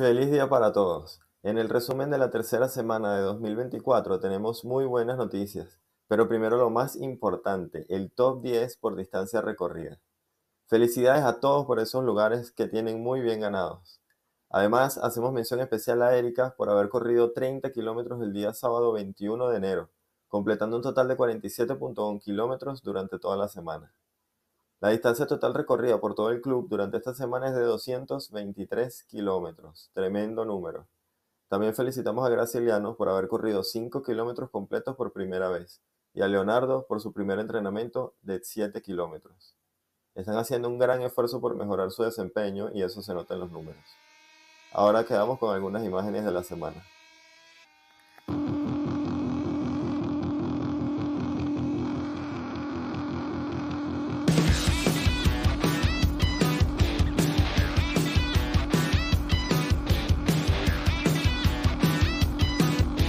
Feliz día para todos. En el resumen de la tercera semana de 2024 tenemos muy buenas noticias, pero primero lo más importante, el top 10 por distancia recorrida. Felicidades a todos por esos lugares que tienen muy bien ganados. Además, hacemos mención especial a Erika por haber corrido 30 kilómetros el día sábado 21 de enero, completando un total de 47.1 kilómetros durante toda la semana. La distancia total recorrida por todo el club durante esta semana es de 223 kilómetros. Tremendo número. También felicitamos a Graciliano por haber corrido 5 kilómetros completos por primera vez y a Leonardo por su primer entrenamiento de 7 kilómetros. Están haciendo un gran esfuerzo por mejorar su desempeño y eso se nota en los números. Ahora quedamos con algunas imágenes de la semana.